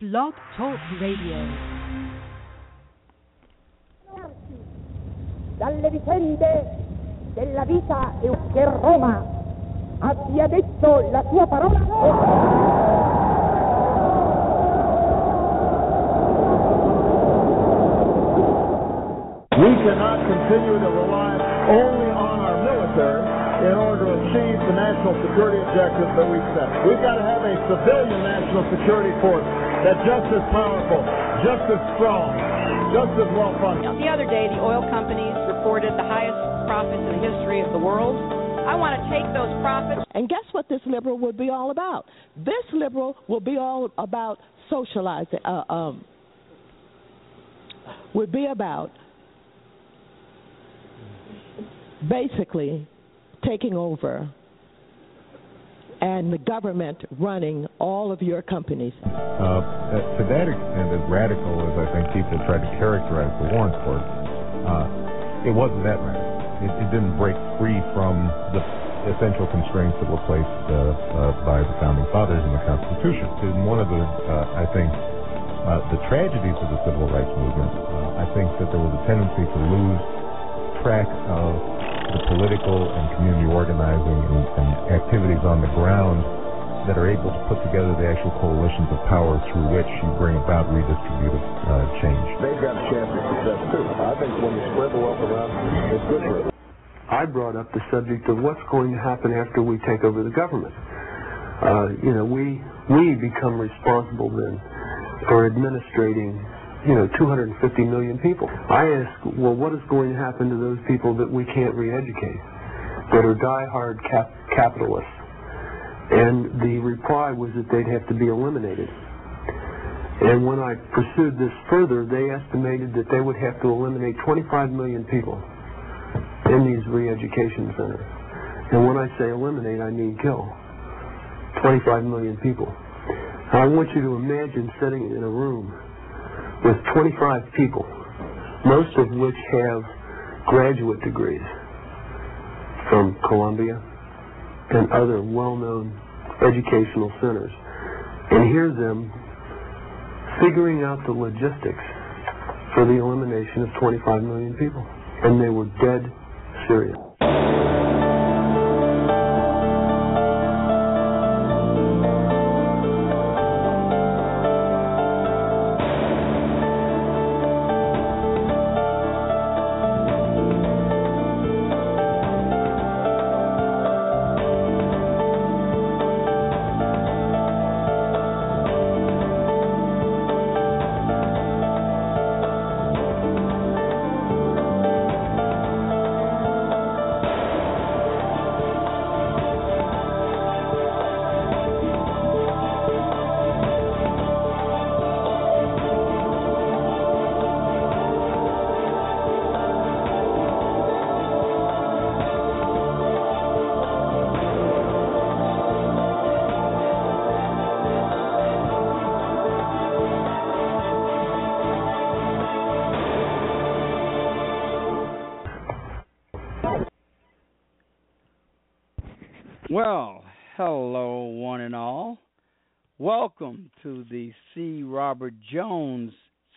Blog Talk Radio. dalle vicende della vita e che Roma abbia detto la sua parola. We cannot continue to rely only on our military in order to achieve the national security objectives that we've set. We've got to have a civilian national security force that's just as powerful, just as strong, just as well funded. The other day, the oil companies reported the highest profits in the history of the world. I want to take those profits. And guess what this liberal would be all about? This liberal will be all about socializing, uh, um, would be about basically taking over and the government running all of your companies. Uh, to that extent, as radical as I think people tried to characterize the Warren Court, uh, it wasn't that radical. It, it didn't break free from the essential constraints that were placed uh, uh, by the founding fathers in the Constitution. And one of the, uh, I think, uh, the tragedies of the civil rights movement, I think that there was a tendency to lose track of the political and community organizing and, and activities on the ground that are able to put together the actual coalitions of power through which you bring about redistributive uh, change. They've got a chance of success too. I think when you spread the wealth around, it's good for it. I brought up the subject of what's going to happen after we take over the government. Uh, you know, we we become responsible then for administrating, you know, 250 million people. I ask, well, what is going to happen to those people that we can't re-educate, that are die-hard cap- capitalists? And the reply was that they'd have to be eliminated. And when I pursued this further, they estimated that they would have to eliminate 25 million people in these re-education centers. And when I say eliminate, I mean kill. 25 million people. I want you to imagine sitting in a room with 25 people, most of which have graduate degrees from Columbia and other well-known educational centers, and hear them figuring out the logistics for the elimination of 25 million people. And they were dead serious.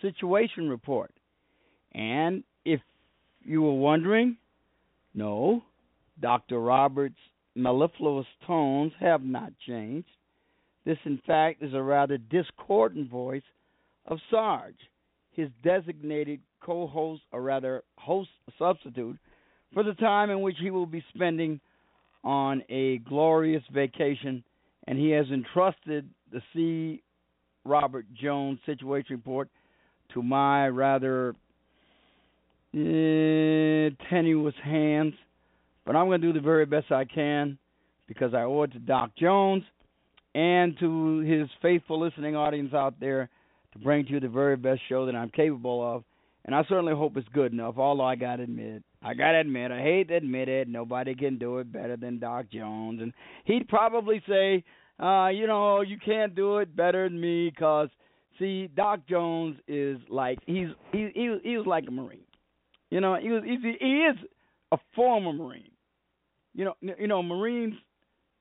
Situation Report. And if you were wondering, no, Dr. Roberts' mellifluous tones have not changed. This, in fact, is a rather discordant voice of Sarge, his designated co host, or rather host substitute, for the time in which he will be spending on a glorious vacation, and he has entrusted the C. Robert Jones Situation Report to my rather eh, tenuous hands. But I'm going to do the very best I can because I owe it to Doc Jones and to his faithful listening audience out there to bring to you the very best show that I'm capable of. And I certainly hope it's good enough, although I got to admit, I got to admit, I hate to admit it, nobody can do it better than Doc Jones. And he'd probably say, uh, you know, you can't do it better than me because, see, Doc Jones is like, he's, he, he, he was like a Marine. You know, he was, he's, he is a former Marine. You know, you know, Marines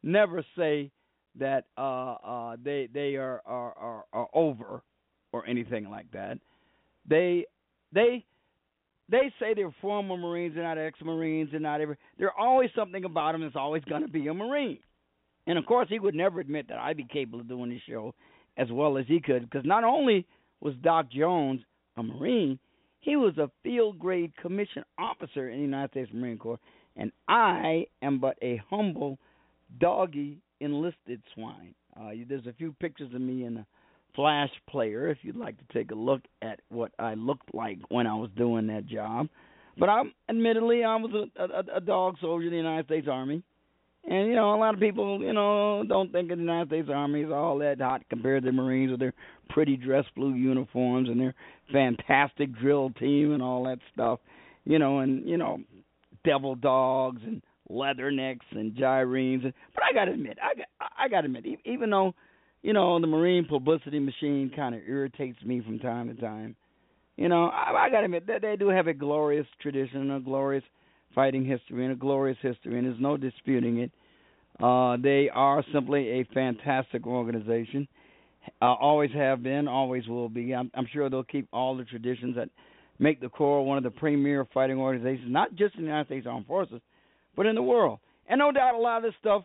never say that uh, uh, they they are, are are are over or anything like that. They they they say they're former Marines, they're not ex-Marines, they're not ever. There's always something about them that's always going to be a Marine. And of course, he would never admit that I'd be capable of doing this show as well as he could, because not only was Doc Jones a Marine, he was a field grade commissioned officer in the United States Marine Corps, and I am but a humble doggy enlisted swine. Uh, there's a few pictures of me in a flash player if you'd like to take a look at what I looked like when I was doing that job. But I'm admittedly I was a, a, a dog soldier in the United States Army. And you know, a lot of people, you know, don't think of the United States Army as all that hot compared to the Marines with their pretty dress blue uniforms and their fantastic drill team and all that stuff. You know, and you know, devil dogs and leathernecks and gyrenes. But I got to admit, I got I got to admit, even though you know the Marine publicity machine kind of irritates me from time to time, you know, I, I got to admit that they do have a glorious tradition, a glorious fighting history, and a glorious history, and there's no disputing it. Uh, they are simply a fantastic organization. Uh, always have been, always will be. I'm, I'm sure they'll keep all the traditions that make the Corps one of the premier fighting organizations, not just in the United States Armed Forces, but in the world. And no doubt a lot of this stuff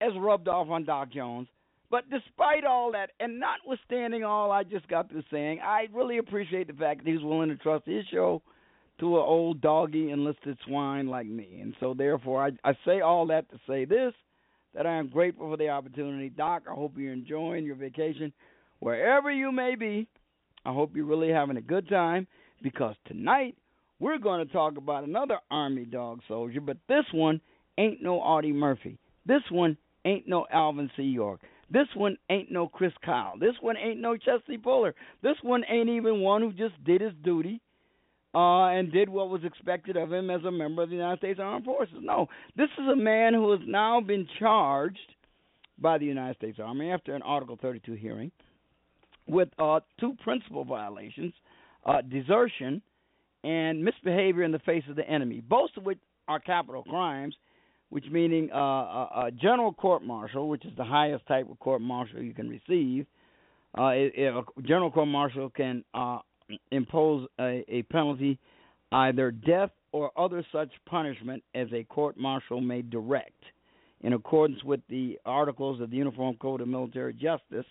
has rubbed off on Doc Jones. But despite all that, and notwithstanding all I just got through saying, I really appreciate the fact that he's willing to trust his show to an old doggy enlisted swine like me. And so, therefore, I, I say all that to say this that I am grateful for the opportunity. Doc, I hope you're enjoying your vacation wherever you may be. I hope you're really having a good time because tonight we're going to talk about another Army dog soldier, but this one ain't no Audie Murphy. This one ain't no Alvin C. York. This one ain't no Chris Kyle. This one ain't no Chesty Puller. This one ain't even one who just did his duty uh, and did what was expected of him as a member of the United States Armed Forces. No, this is a man who has now been charged by the United States Army after an Article 32 hearing with uh, two principal violations uh, desertion and misbehavior in the face of the enemy, both of which are capital crimes, which meaning uh, a, a general court martial, which is the highest type of court martial you can receive. Uh, a general court martial can uh, impose a, a penalty, either death or other such punishment as a court martial may direct, in accordance with the articles of the Uniform Code of Military Justice.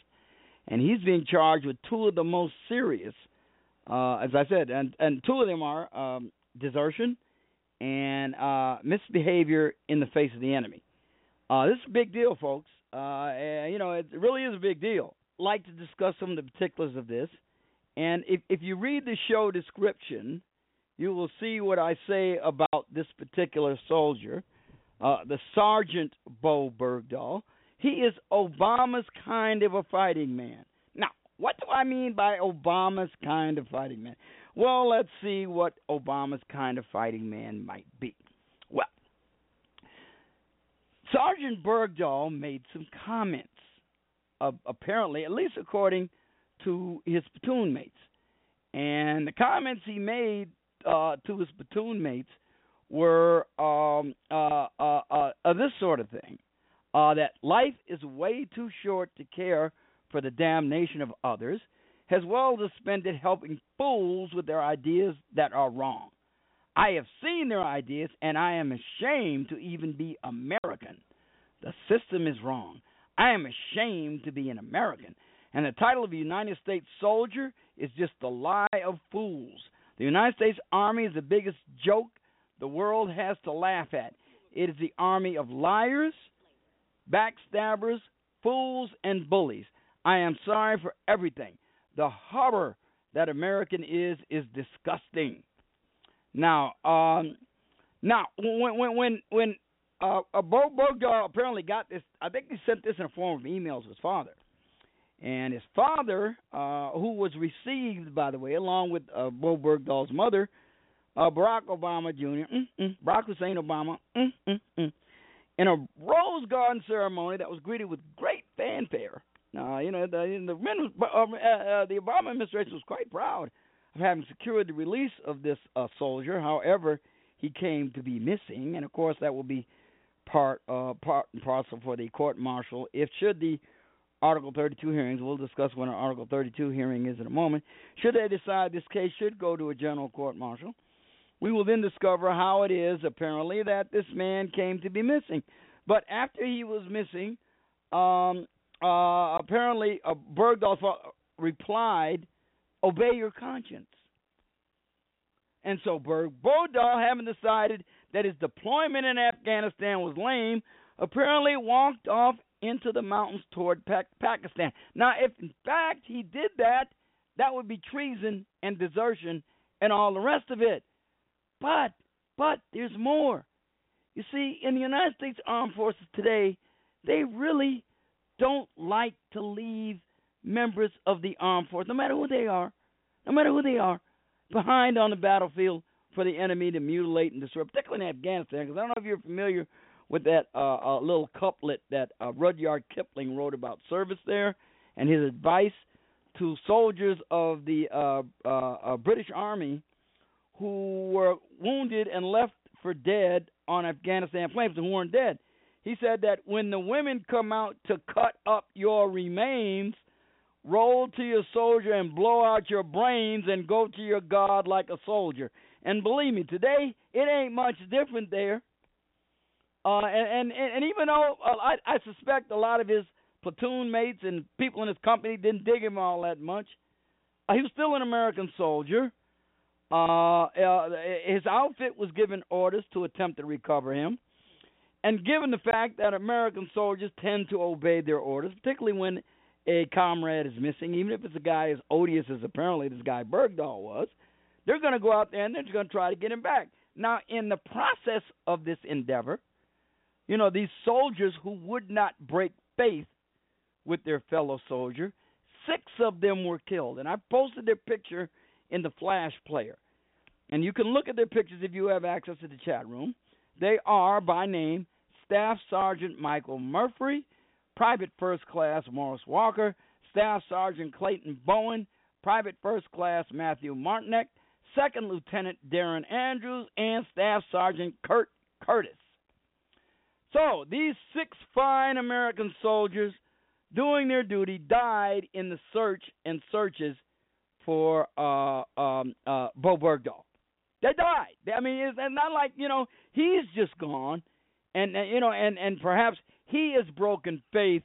And he's being charged with two of the most serious, uh, as I said, and, and two of them are um, desertion and uh, misbehavior in the face of the enemy. Uh, this is a big deal, folks. Uh, and, you know, it really is a big deal. Like to discuss some of the particulars of this. And if, if you read the show description, you will see what I say about this particular soldier, uh, the Sergeant Bowe Bergdahl. He is Obama's kind of a fighting man. Now, what do I mean by Obama's kind of fighting man? Well, let's see what Obama's kind of fighting man might be. Well, Sergeant Bergdahl made some comments, uh, apparently, at least according to his platoon mates. And the comments he made uh, to his platoon mates were um, uh, uh, uh, this sort of thing uh, that life is way too short to care for the damnation of others, as well as spend it helping fools with their ideas that are wrong. I have seen their ideas, and I am ashamed to even be American. The system is wrong. I am ashamed to be an American. And the title of a United States soldier is just the lie of fools. The United States Army is the biggest joke the world has to laugh at. It is the army of liars, backstabbers, fools, and bullies. I am sorry for everything. The horror that American is is disgusting. Now, um, now when when when when uh, uh, Bowe Bergdahl apparently got this, I think he sent this in a form of emails to his father and his father, uh, who was received, by the way, along with uh, Bowe Bergdahl's mother, uh, Barack Obama Jr., mm, Barack Hussein Obama, mm, mm, mm, in a Rose Garden ceremony that was greeted with great fanfare. Uh, you know, the, the, men, uh, uh, the Obama administration was quite proud of having secured the release of this uh, soldier. However, he came to be missing, and of course, that will be part uh, part and parcel for the court martial if should the Article 32 hearings. We'll discuss what an Article 32 hearing is in a moment. Should they decide this case should go to a general court martial, we will then discover how it is apparently that this man came to be missing. But after he was missing, um, uh, apparently uh, Bergdahl replied, "Obey your conscience." And so Berg Bergdahl, having decided that his deployment in Afghanistan was lame, apparently walked off into the mountains toward Pakistan. Now, if in fact he did that, that would be treason and desertion and all the rest of it. But, but there's more. You see, in the United States Armed Forces today, they really don't like to leave members of the armed force, no matter who they are, no matter who they are, behind on the battlefield for the enemy to mutilate and destroy, particularly in Afghanistan. Because I don't know if you're familiar with that uh, uh, little couplet that uh, Rudyard Kipling wrote about service there and his advice to soldiers of the uh, uh, uh, British Army who were wounded and left for dead on Afghanistan plains and who weren't dead. He said that when the women come out to cut up your remains, roll to your soldier and blow out your brains and go to your God like a soldier. And believe me, today it ain't much different there. Uh, and, and and even though uh, I, I suspect a lot of his platoon mates and people in his company didn't dig him all that much, uh, he was still an American soldier. Uh, uh, his outfit was given orders to attempt to recover him. And given the fact that American soldiers tend to obey their orders, particularly when a comrade is missing, even if it's a guy as odious as apparently this guy Bergdahl was, they're going to go out there and they're going to try to get him back. Now, in the process of this endeavor, you know, these soldiers who would not break faith with their fellow soldier, six of them were killed. And I posted their picture in the Flash player. And you can look at their pictures if you have access to the chat room. They are, by name, Staff Sergeant Michael Murphy, Private First Class Morris Walker, Staff Sergeant Clayton Bowen, Private First Class Matthew Martinek, Second Lieutenant Darryn Andrews, and Staff Sergeant Kurt Curtis. So, these six fine American soldiers doing their duty died in the search and searches for uh, um, uh, Bowe Bergdahl. They died. I mean, it's not like you know he's just gone, and, you know, and and perhaps he has broken faith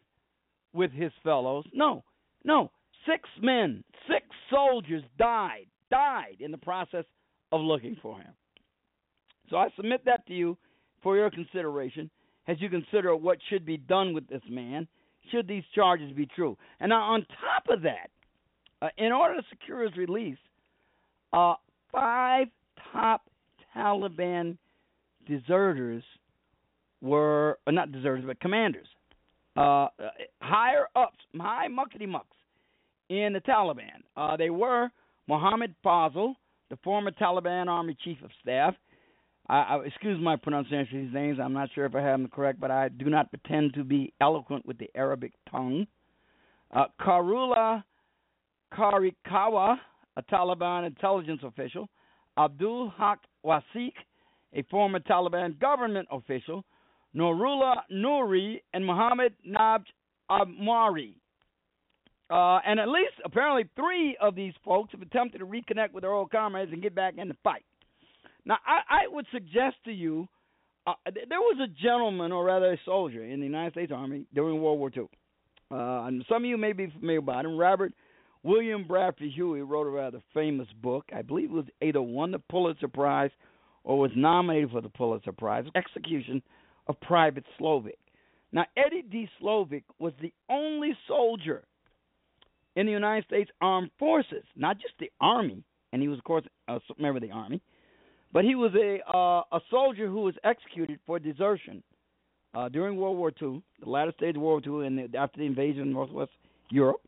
with his fellows. No, no. Six men, six soldiers died, died in the process of looking for him. So I submit that to you for your consideration as you consider what should be done with this man, should these charges be true. And now, on top of that, uh, in order to secure his release, uh, five top Taliban deserters were uh, not deserters, but commanders, uh, higher ups, high muckety mucks in the Taliban. Uh, they were Mohammed Fazl, the former Taliban Army Chief of Staff. I, I, excuse my pronunciation of these names. I'm not sure if I have them correct, but I do not pretend to be eloquent with the Arabic tongue. Uh, Karula Karikawa, a Taliban intelligence official. Abdul Haq Wasiq, a former Taliban government official. Norullah Noori and Muhammad Nabi Amwari. Uh, and at least apparently three of these folks have attempted to reconnect with their old comrades and get back in the fight. Now, I, I would suggest to you uh, there was a gentleman, or rather a soldier, in the United States Army during World War II. Uh, and some of you may be familiar about him. Robert William Bradford Huie wrote a rather famous book. I believe it was either won the Pulitzer Prize or was nominated for the Pulitzer Prize. Execution of Private Slovik. Now, Eddie D. Slovik was the only soldier in the United States Armed Forces, not just the Army, and he was, of course, a member of the Army, but he was a uh, a soldier who was executed for desertion uh, during World War II, the latter stage of World War II, and after the invasion of Northwest Europe.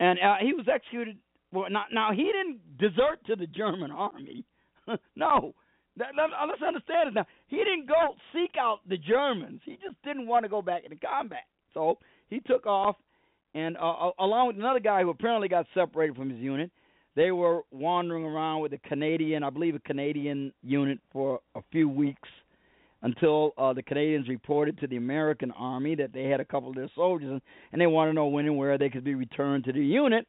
And uh, he was executed. Well, not, now he didn't desert to the German army. no, that, let, let's understand it now. He didn't go seek out the Germans. He just didn't want to go back into combat. So he took off, and uh, along with another guy who apparently got separated from his unit, they were wandering around with a Canadian, I believe, a Canadian unit for a few weeks. until uh, the Canadians reported to the American Army that they had a couple of their soldiers, and, they wanted to know when and where they could be returned to the unit.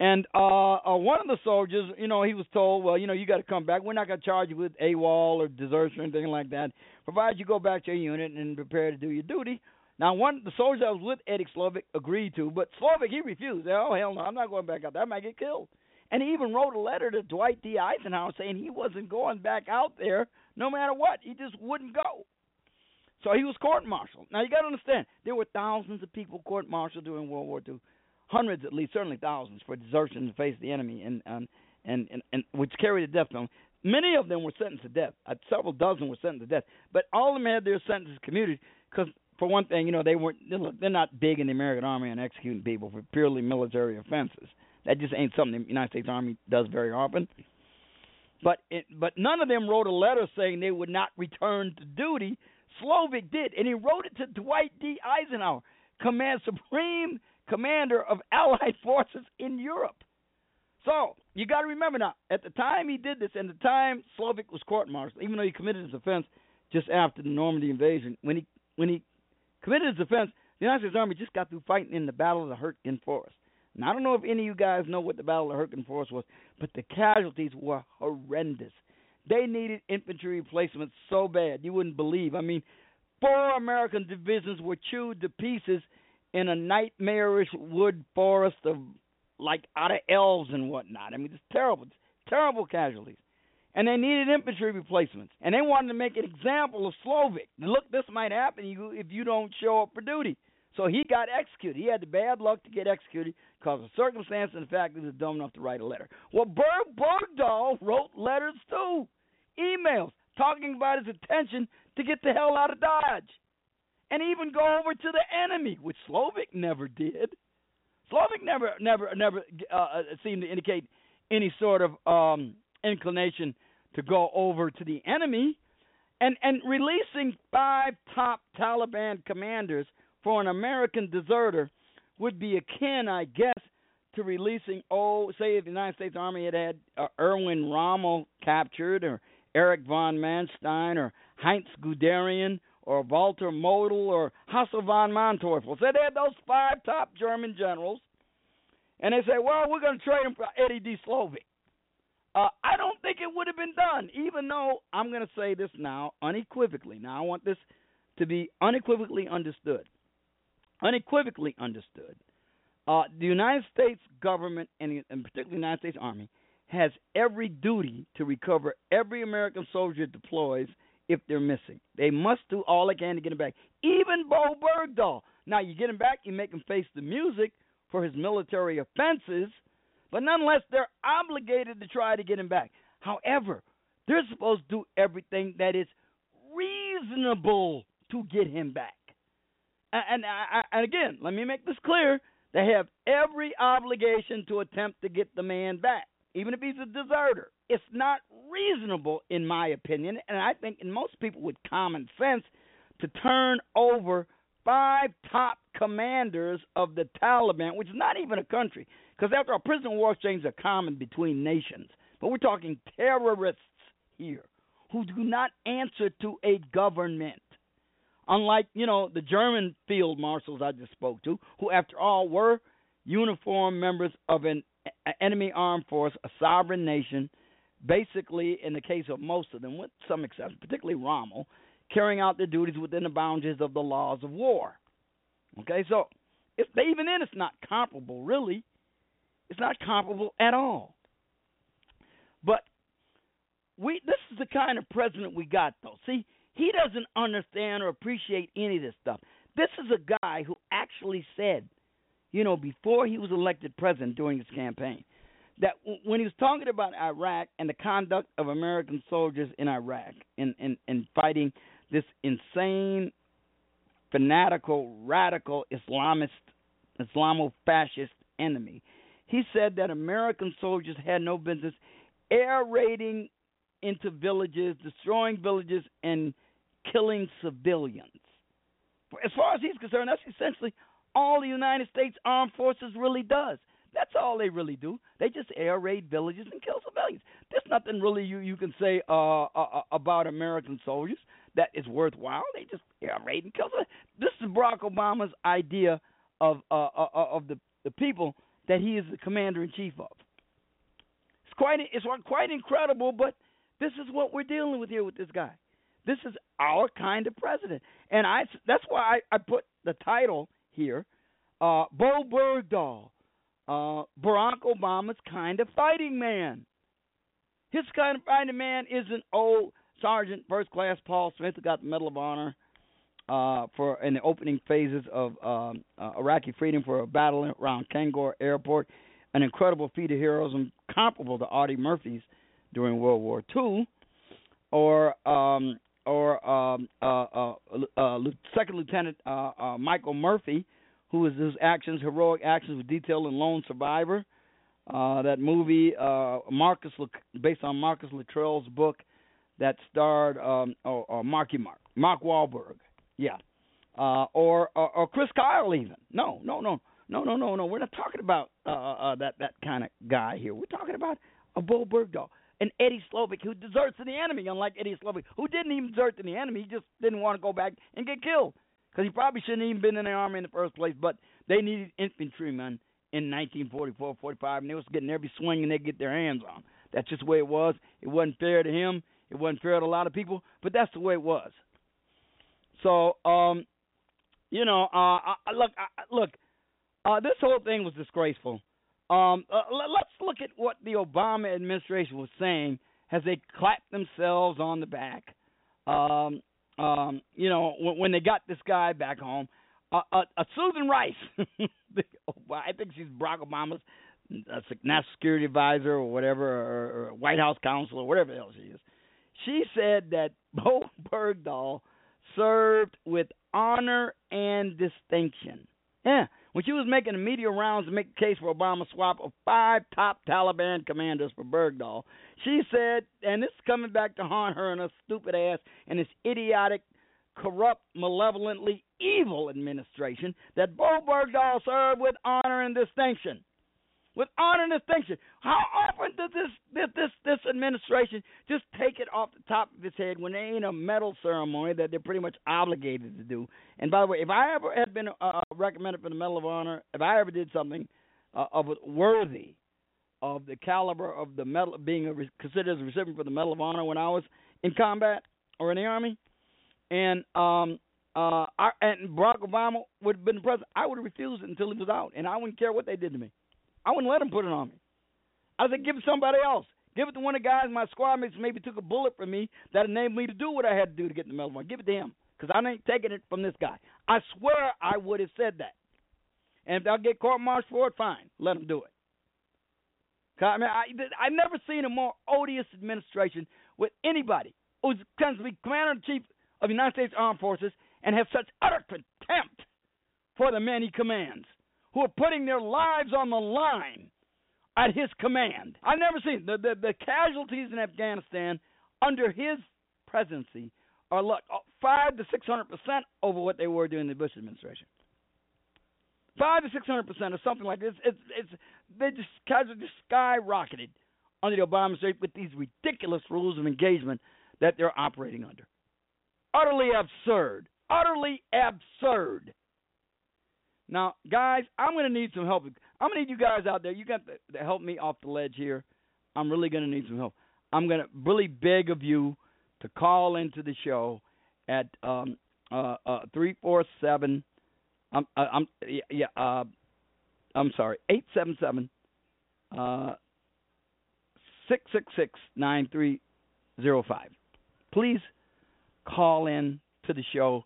And uh, uh, one of the soldiers, you know, he was told, well, you know, you got to come back. We're not going to charge you with AWOL or desertion or anything like that, provided you go back to your unit and prepare to do your duty. Now, one the soldier that was with Eddie Slovik agreed to, but Slovik he refused. Oh hell no, I'm not going back out there. I might get killed. And he even wrote a letter to Dwight D. Eisenhower saying he wasn't going back out there no matter what. He just wouldn't go. So he was court-martialed. Now you got to understand, there were thousands of people court-martialed during World War II, hundreds at least, certainly thousands, for desertion the face the enemy, and um, and, and and which carried a death penalty. Many of them were sentenced to death. Uh, several dozen were sentenced to death, but all of them had their sentences commuted because for one thing, you know, they weren't they're not big in the American Army on executing people for purely military offenses. That just ain't something the United States Army does very often. But it, but none of them wrote a letter saying they would not return to duty. Slovik did, and he wrote it to Dwight D. Eisenhower, command supreme commander of Allied forces in Europe. So you got to remember now, at the time he did this, and the time Slovik was court-martialed, even though he committed his offense just after the Normandy invasion, when he when he committed his offense, the United States Army just got through fighting in the Battle of the Hurtgen Forest. Now, I don't know if any of you guys know what the Battle of the Hurtgen Forest was, but the casualties were horrendous. They needed infantry replacements so bad you wouldn't believe. I mean, four American divisions were chewed to pieces in a nightmarish wood forest of like out of elves and whatnot. I mean, it's terrible, terrible casualties and they needed infantry replacements, and they wanted to make an example of Slovik. Look, this might happen if you don't show up for duty. So he got executed. He had the bad luck to get executed because of circumstance and the fact that he was dumb enough to write a letter. Well, Berg Bergdahl wrote letters too, emails talking about his intention to get the hell out of Dodge, and even go over to the enemy, which Slovik never did. Slovik never, never, never uh, uh seemed to indicate any sort of um, inclination to go over to the enemy and and releasing five top Taliban commanders for an American deserter would be akin, I guess, to releasing oh, say the United States Army had had uh, Erwin Rommel captured, or Erich von Manstein, or Heinz Guderian, or Walter Model, or Hasso von Manteuffel. So they had those five top German generals, and they say, well, we're going to trade them for Eddie D. Slovik. Uh, I don't think it would have been done, even though I'm going to say this now unequivocally. Now, I want this to be unequivocally understood. Unequivocally understood. Uh, the United States government, and, and particularly the United States Army, has every duty to recover every American soldier deploys if they're missing. They must do all they can to get him back. Even Bowe Bergdahl. Now, you get him back, you make him face the music for his military offenses – but nonetheless, they're obligated to try to get him back. However, they're supposed to do everything that is reasonable to get him back. And, and, and again, let me make this clear. They have every obligation to attempt to get the man back, even if he's a deserter. It's not reasonable, in my opinion, and I think in most people with common sense, to turn over five top commanders of the Taliban, which is not even a country. Because after all, prison war exchanges are common between nations. But we're talking terrorists here who do not answer to a government. Unlike, you know, the German field marshals I just spoke to, who, after all, were uniformed members of an enemy armed force, a sovereign nation, basically, in the case of most of them, with some exceptions, particularly Rommel, carrying out their duties within the boundaries of the laws of war. Okay, so if even then it's not comparable, really. It's not comparable at all. But we this is the kind of president we got though. See, he doesn't understand or appreciate any of this stuff. This is a guy who actually said, you know, before he was elected president during his campaign, that when he was talking about Iraq and the conduct of American soldiers in Iraq in in, in fighting this insane, fanatical, radical Islamist, Islamo-fascist enemy, he said that American soldiers had no business air raiding into villages, destroying villages, and killing civilians. As far as he's concerned, that's essentially all the United States Armed Forces really does. That's all they really do. They just air raid villages and kill civilians. There's nothing really you you can say uh, uh, uh about American soldiers. That is worthwhile. They just air raid and kill. This is Barack Obama's idea of uh, uh, uh, of the the people that he is the commander in chief of. It's quite it's quite incredible, but this is what we're dealing with here with this guy. This is our kind of president, and I that's why I, I put the title here, uh, Bowe Bergdahl, uh, Barack Obama's kind of fighting man. His kind of fighting man isn't old Sergeant First Class Paul Smith got the Medal of Honor uh, for in the opening phases of um, uh, Iraqi freedom for a battle around Kangor Airport, an incredible feat of heroism comparable to Audie Murphy's during World War II, or um, or um, uh, uh, uh, Second Lieutenant uh, Michael Murphy, who is his actions, heroic actions, were detailed in Lone Survivor. That movie, Marcus, based on Marcus Luttrell's book, that starred um, or, or Marky Mark, Mark Wahlberg, yeah, uh, or, or or Chris Kyle even. No, no, no, no, no, no, no. We're not talking about uh, uh, that that kind of guy here. We're talking about a Bowe Bergdahl and Eddie Slovik who deserts to the enemy, unlike Eddie Slovik, who didn't even desert to the enemy. He just didn't want to go back and get killed because he probably shouldn't even been in the army in the first place. But they needed infantrymen in 1944, 45, and they was getting every swing and they get their hands on. That's just the way it was. It wasn't fair to him. It wasn't fair to a lot of people, but that's the way it was. So, um, you know, uh, I, look, I, look, uh, this whole thing was disgraceful. Um, uh, let's look at what the Obama administration was saying as they clapped themselves on the back. Um, um, you know, when, when they got this guy back home, uh, uh, uh, Susan Rice, I think she's Barack Obama's uh, national security advisor or whatever, or, or White House counsel or whatever else she is. She said that Bowe Bergdahl served with honor and distinction. Yeah, when she was making the media rounds to make the case for Obama's swap of five top Taliban commanders for Bergdahl, she said, and this is coming back to haunt her and her stupid ass and this idiotic, corrupt, malevolently evil administration, that Bowe Bergdahl served with honor and distinction with honor and distinction. How often does this this this administration just take it off the top of its head when there ain't a medal ceremony that they're pretty much obligated to do? And by the way, if I ever had been uh, recommended for the Medal of Honor, if I ever did something uh, of worthy of the caliber of the medal, being a, considered as a recipient for the Medal of Honor when I was in combat or in the army, and um, uh, I, and Barack Obama would have been president, I would have refused it until he was out, and I wouldn't care what they did to me. I wouldn't let him put it on me. I said, give it to somebody else. Give it to one of the guys my squad mates maybe took a bullet from me that enabled me to do what I had to do to get the medal. Give it to him because I ain't taking it from this guy. I swear I would have said that. And if I'll get court martialed for it, fine. Let him do it. I mean, I I never seen a more odious administration with anybody who's be commander in chief of the United States Armed Forces and has such utter contempt for the men he commands who are putting their lives on the line at his command. I've never seen the the, the casualties in Afghanistan under his presidency are like uh, five to six hundred percent over what they were during the Bush administration. Five to six hundred percent or something like this. It's it's they just casualties skyrocketed under the Obama administration with these ridiculous rules of engagement that they're operating under. Utterly absurd. Utterly absurd. Now, guys, I'm going to need some help. I'm going to need you guys out there. You got to help me off the ledge here. I'm really going to need some help. I'm going to really beg of you to call into the show at um uh uh 347 I'm uh, I'm yeah uh I'm sorry 877 uh 666 9305. Please call in to the show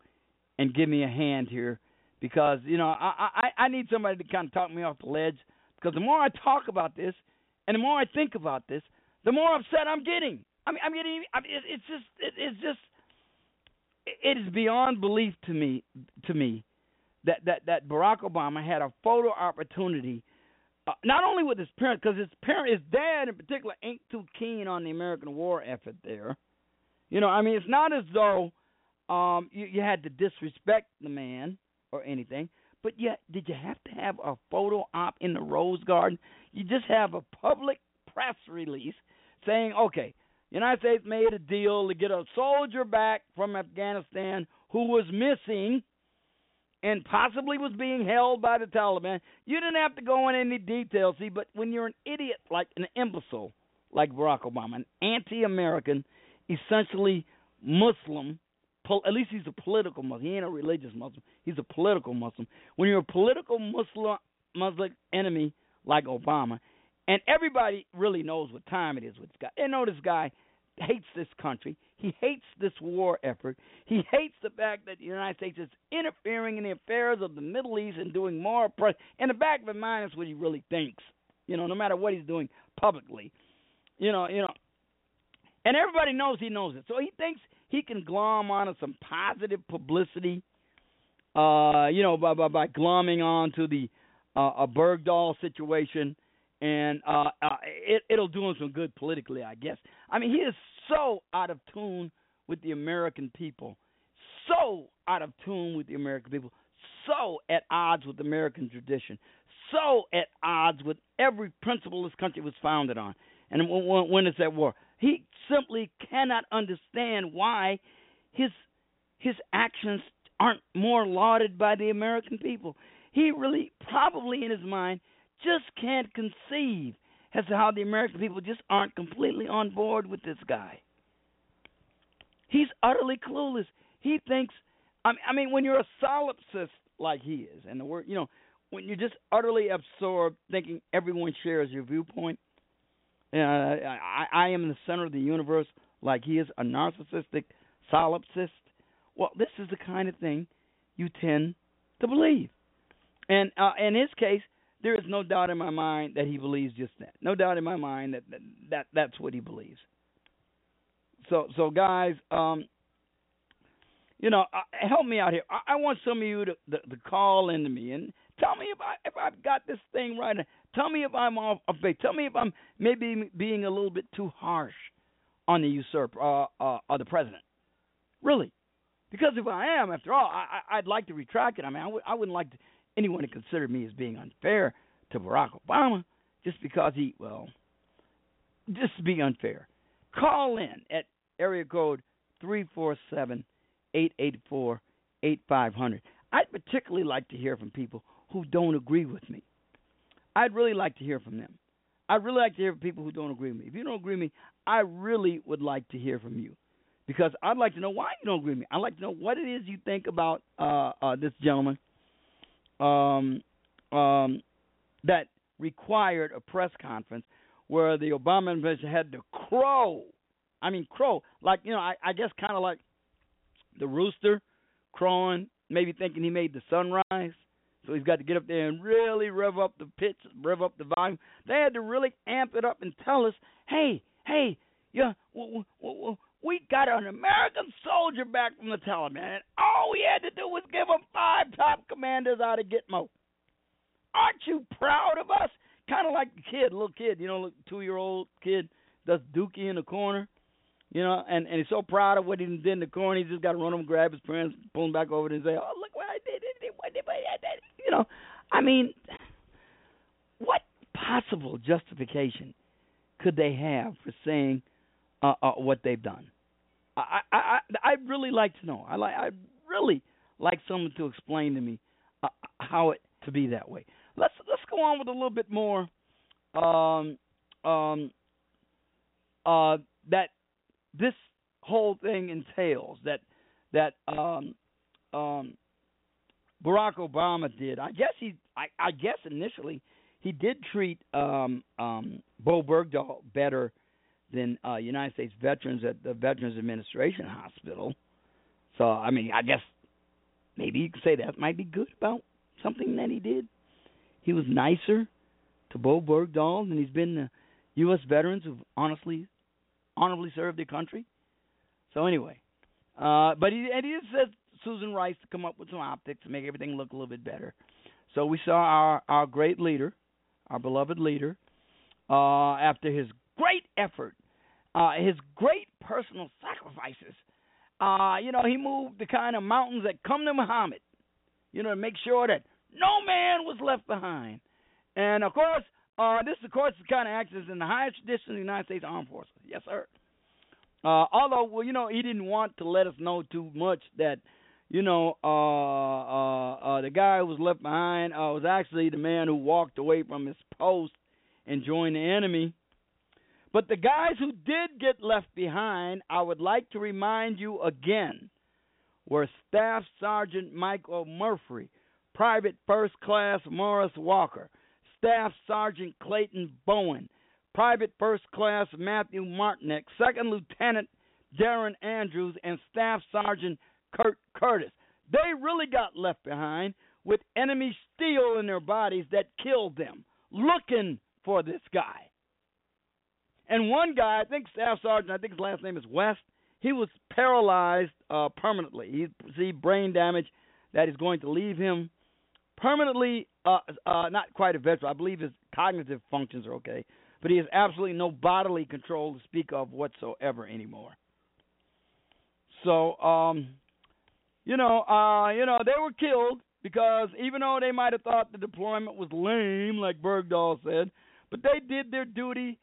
and give me a hand here because you know I, I I need somebody to kind of talk me off the ledge because the more I talk about this and the more I think about this, the more upset I'm getting. I mean, I'm getting. I mean, it's just it, it's just it is beyond belief to me to me that that that Barack Obama had a photo opportunity. Uh, not only with his parents, because his parent, his dad in particular, ain't too keen on the American war effort there. You know, I mean, it's not as though um, you, you had to disrespect the man or anything. But yet, did you have to have a photo op in the Rose Garden? You just have a public press release saying, okay, United States made a deal to get a soldier back from Afghanistan who was missing and possibly was being held by the Taliban. You didn't have to go into any details, see, but when you're an idiot like an imbecile like Barack Obama, an anti-American, essentially Muslim, pol- at least he's a political Muslim. He ain't a religious Muslim. He's a political Muslim. When you're a political Muslim Muslim enemy like Obama, and everybody really knows what time it is with this guy. They know this guy hates this country. He hates this war effort. He hates the fact that the United States is interfering in the affairs of the Middle East and doing more. Pre- in the back of his mind, that's what he really thinks. You know, no matter what he's doing publicly, you know, you know, and everybody knows he knows it. So he thinks he can glom onto some positive publicity. Uh, you know, by by, by glomming onto the uh, a Bergdahl situation, and uh, uh, it, it'll do him some good politically, I guess. I mean, he is so out of tune with the American people, so out of tune with the American people, so at odds with American tradition, so at odds with every principle this country was founded on. And when, when it's at war, he simply cannot understand why his his actions aren't more lauded by the American people. He really, probably in his mind, just can't conceive as to how the American people just aren't completely on board with this guy. He's utterly clueless. He thinks, I mean, when you're a solipsist like he is, and the word, you know, when you're just utterly absorbed, thinking everyone shares your viewpoint. Uh, I, I am in the center of the universe, like he is a narcissistic solipsist. Well, this is the kind of thing you tend to believe. And uh, in his case, there is no doubt in my mind that he believes just that. No doubt in my mind that that, that that's what he believes. So so guys, um, you know, uh, help me out here. I, I want some of you to, to, to call into me and tell me if I if I've got this thing right. Tell me if I'm off of base. Tell me if I'm maybe being a little bit too harsh on the usurper, uh, uh, the president. Really, because if I am, after all, I, I, I'd like to retract it. I mean, I w- I wouldn't like to, anyone to consider me as being unfair to Barack Obama just because he, well, just to be unfair. Call in at area code three four seven eight eight four eight five hundred. I'd particularly like to hear from people who don't agree with me. I'd really like to hear from them. I'd really like to hear from people who don't agree with me. If you don't agree with me, I really would like to hear from you because I'd like to know why you don't agree with me. I'd like to know what it is you think about uh, uh, this gentleman um, um, that required a press conference where the Obama administration had to crow. I mean, crow like you know, I, I guess kind of like the rooster crowing, maybe thinking he made the sunrise. So he's got to get up there and really rev up the pitch, rev up the volume. They had to really amp it up and tell us, hey, hey, yeah, w- w- w- we got an American soldier back from the Taliban, and all we had to do was give him five top commanders out of Gitmo. Aren't you proud of us? Kind of like the kid, little kid, you know, two year old kid does dookie in the corner, you know, and and he's so proud of what he did in the corner, he just got to run him, grab his parents, pull him back over and say, "Oh, look what I did! What did I did?" You know, I mean, what possible justification could they have for saying uh, uh, what they've done? I I I I'd really like to know. I like I really like someone to explain to me uh, how it to be that way. Let's let's go on with a little bit more um um uh that this whole thing entails that that um um Barack Obama did. I guess he I, I guess initially he did treat um um Bowe Bergdahl better than uh United States veterans at the Veterans Administration Hospital. So I mean I guess maybe you could say that might be good about something that he did. He was nicer to Bowe Bergdahl than he's been to U.S. veterans who've honestly, honorably served their country. So anyway, uh, but he and he said Susan Rice to come up with some optics to make everything look a little bit better. So we saw our our great leader, our beloved leader, uh, after his great effort, uh, his great personal sacrifices. Uh, you know, he moved the kind of mountains that come to Muhammad. You know, to make sure that no man was left behind. And of course, uh, this of course is the kind of actions in the highest tradition of the United States Armed Forces. Yes, sir. Uh, although, well, you know, he didn't want to let us know too much that, you know, uh, uh, uh, the guy who was left behind uh, was actually the man who walked away from his post and joined the enemy. But the guys who did get left behind, I would like to remind you again, were Staff Sergeant Michael Murphy, Private First Class Morris Walker, Staff Sergeant Clayton Bowen, Private First Class Matthew Martinek, Second Lieutenant Darryn Andrews, and Staff Sergeant Kurt Curtiss. They really got left behind with enemy steel in their bodies that killed them, looking for this guy. And one guy, I think Staff Sergeant, I think his last name is West, he was paralyzed uh, permanently. He received brain damage that is going to leave him permanently uh, uh, not quite a veteran. I believe his cognitive functions are okay, but he has absolutely no bodily control to speak of whatsoever anymore. So, um, you know, uh, you know, they were killed because even though they might have thought the deployment was lame, like Bergdahl said, but they did their duty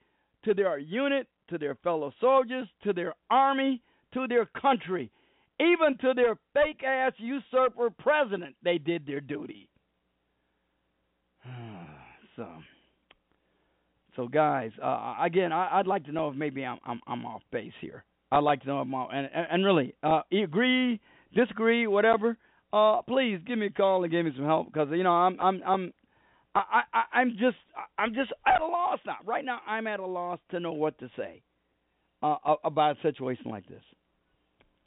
to their unit, to their fellow soldiers, to their army, to their country, even to their fake ass usurper president. They did their duty. so, so guys, uh, again, I, would like to know if maybe I'm, I'm I'm off base here. I'd like to know if I'm and and, and really, uh, agree, disagree, whatever. Uh, please give me a call and give me some help because you know I'm I'm I'm I, I I'm just I'm just at a loss now. Right now, I'm at a loss to know what to say uh, about a situation like this.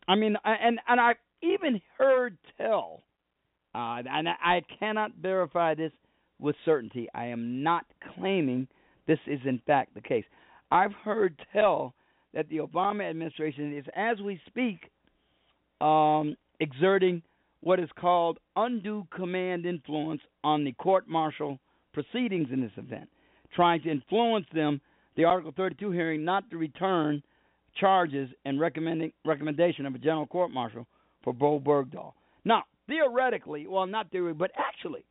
I mean, and and I've even heard tell, uh, and I cannot verify this with certainty. I am not claiming this is in fact the case. I've heard tell that the Obama administration is, as we speak, um, exerting what is called undue command influence on the court martial proceedings in this event, trying to influence them, the Article 32 hearing, not to return charges and recommending recommendation of a general court martial for Bowe Bergdahl. Now, theoretically, well, not theoretically, but actually,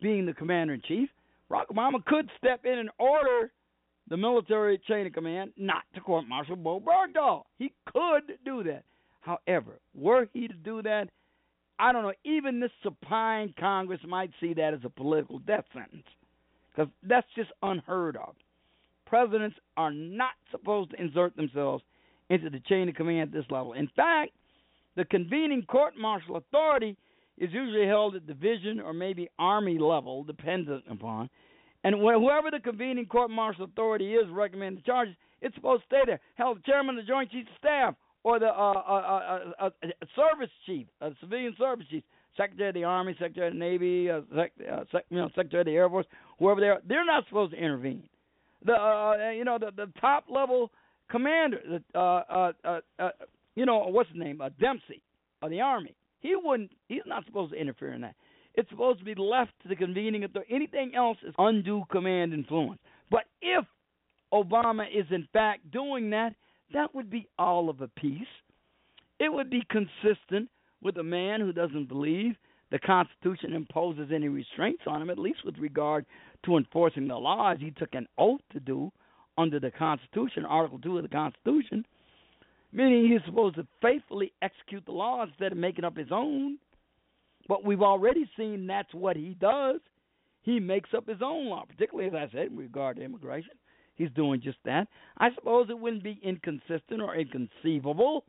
being the commander in chief, Barack Obama could step in and order the military chain of command not to court martial Bowe Bergdahl. He could do that. However, were he to do that, I don't know, even this supine Congress might see that as a political death sentence. Because that's just unheard of. Presidents are not supposed to insert themselves into the chain of command at this level. In fact, the convening court martial authority is usually held at division or maybe army level, dependent upon. And whoever the convening court martial authority is recommending charges, it's supposed to stay there. Hell, the chairman of the Joint Chiefs of Staff or the uh, uh, uh, uh, service chief, a civilian service chief, Secretary of the Army, Secretary of the Navy, uh, sec, uh, sec, you know, Secretary of the Air Force, whoever they are, they're not supposed to intervene. The uh, you know the the top level commander, the uh, uh, uh, uh, you know what's his name, uh, Dempsey of the Army, he wouldn't. He's not supposed to interfere in that. It's supposed to be left to the convening authority. Anything else is undue command influence. But if Obama is in fact doing that, that would be all of a piece. It would be consistent with a man who doesn't believe the Constitution imposes any restraints on him, at least with regard to enforcing the laws he took an oath to do under the Constitution, Article 2 of the Constitution meaning he's supposed to faithfully execute the law instead of making up his own. But we've already seen that's what he does. He makes up his own law, particularly as I said in regard to immigration. He's doing just that. I suppose it wouldn't be inconsistent or inconceivable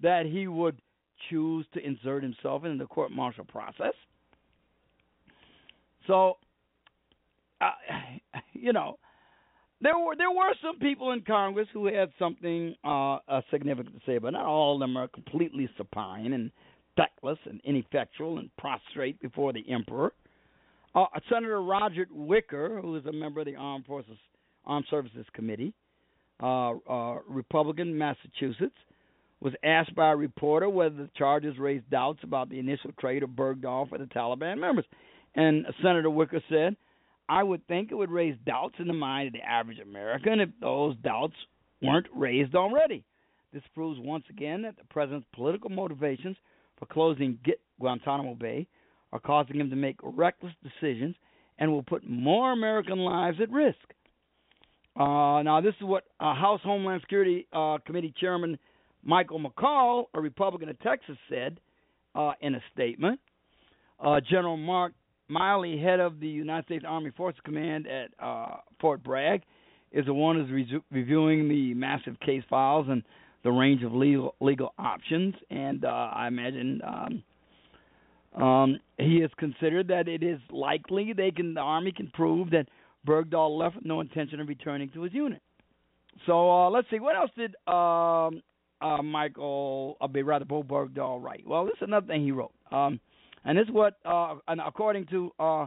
that he would choose to insert himself into the court martial process. So, uh, you know, there were there were some people in Congress who had something uh, uh, significant to say, but not all of them are completely supine and feckless and ineffectual and prostrate before the emperor. Uh, Senator Roger Wicker, who is a member of the Armed Forces Armed Services Committee, uh, uh, Republican, Massachusetts, was asked by a reporter whether the charges raised doubts about the initial trade of Bergdahl for the Taliban members, and Senator Wicker said I would think it would raise doubts in the mind of the average American if those doubts weren't raised already. This proves once again that the president's political motivations for closing Guantanamo Bay are causing him to make reckless decisions and will put more American lives at risk. Uh, now, this is what uh, House Homeland Security uh, Committee Chairman Michael McCaul, a Republican of Texas, said uh, in a statement. Uh, General Mark Milley, head of the United States Army Forces Command at uh, Fort Bragg, is the one who's re- reviewing the massive case files and the range of legal legal options. And I imagine um, um, he has considered that it is likely they can the Army can prove that Bergdahl left no intention of returning to his unit. So uh, let's see what else did um, uh, Michael, I'll be rather Bowe Bergdahl write. Well, this is another thing he wrote. Um, and this is what, uh, and according to uh,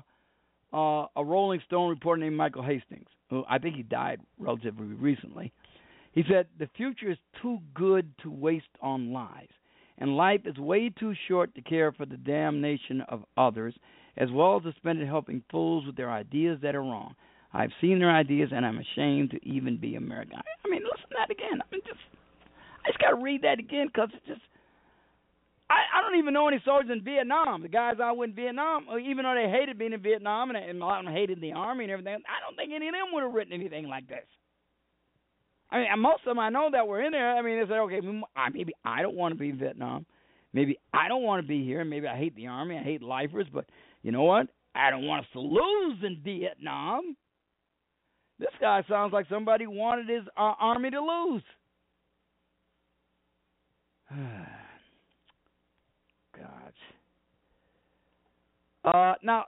uh, a Rolling Stone reporter named Michael Hastings, who I think he died relatively recently, he said, The future is too good to waste on lies, and life is way too short to care for the damnation of others, as well as to spend it helping fools with their ideas that are wrong. I've seen their ideas, and I'm ashamed to even be American. I mean, listen to that again. I mean, just I just got to read that again because it's just I, I don't even know any soldiers in Vietnam. The guys I went in Vietnam, uh, even though they hated being in Vietnam and, and a lot of them hated the army and everything, I don't think any of them would have written anything like this. I mean, most of them I know that were in there. I mean, they said, okay, maybe I don't want to be in Vietnam. Maybe I don't want to be here. Maybe I hate the army. I hate lifers. But you know what? I don't want us to lose in Vietnam. This guy sounds like somebody wanted his uh, army to lose. God. Uh, now,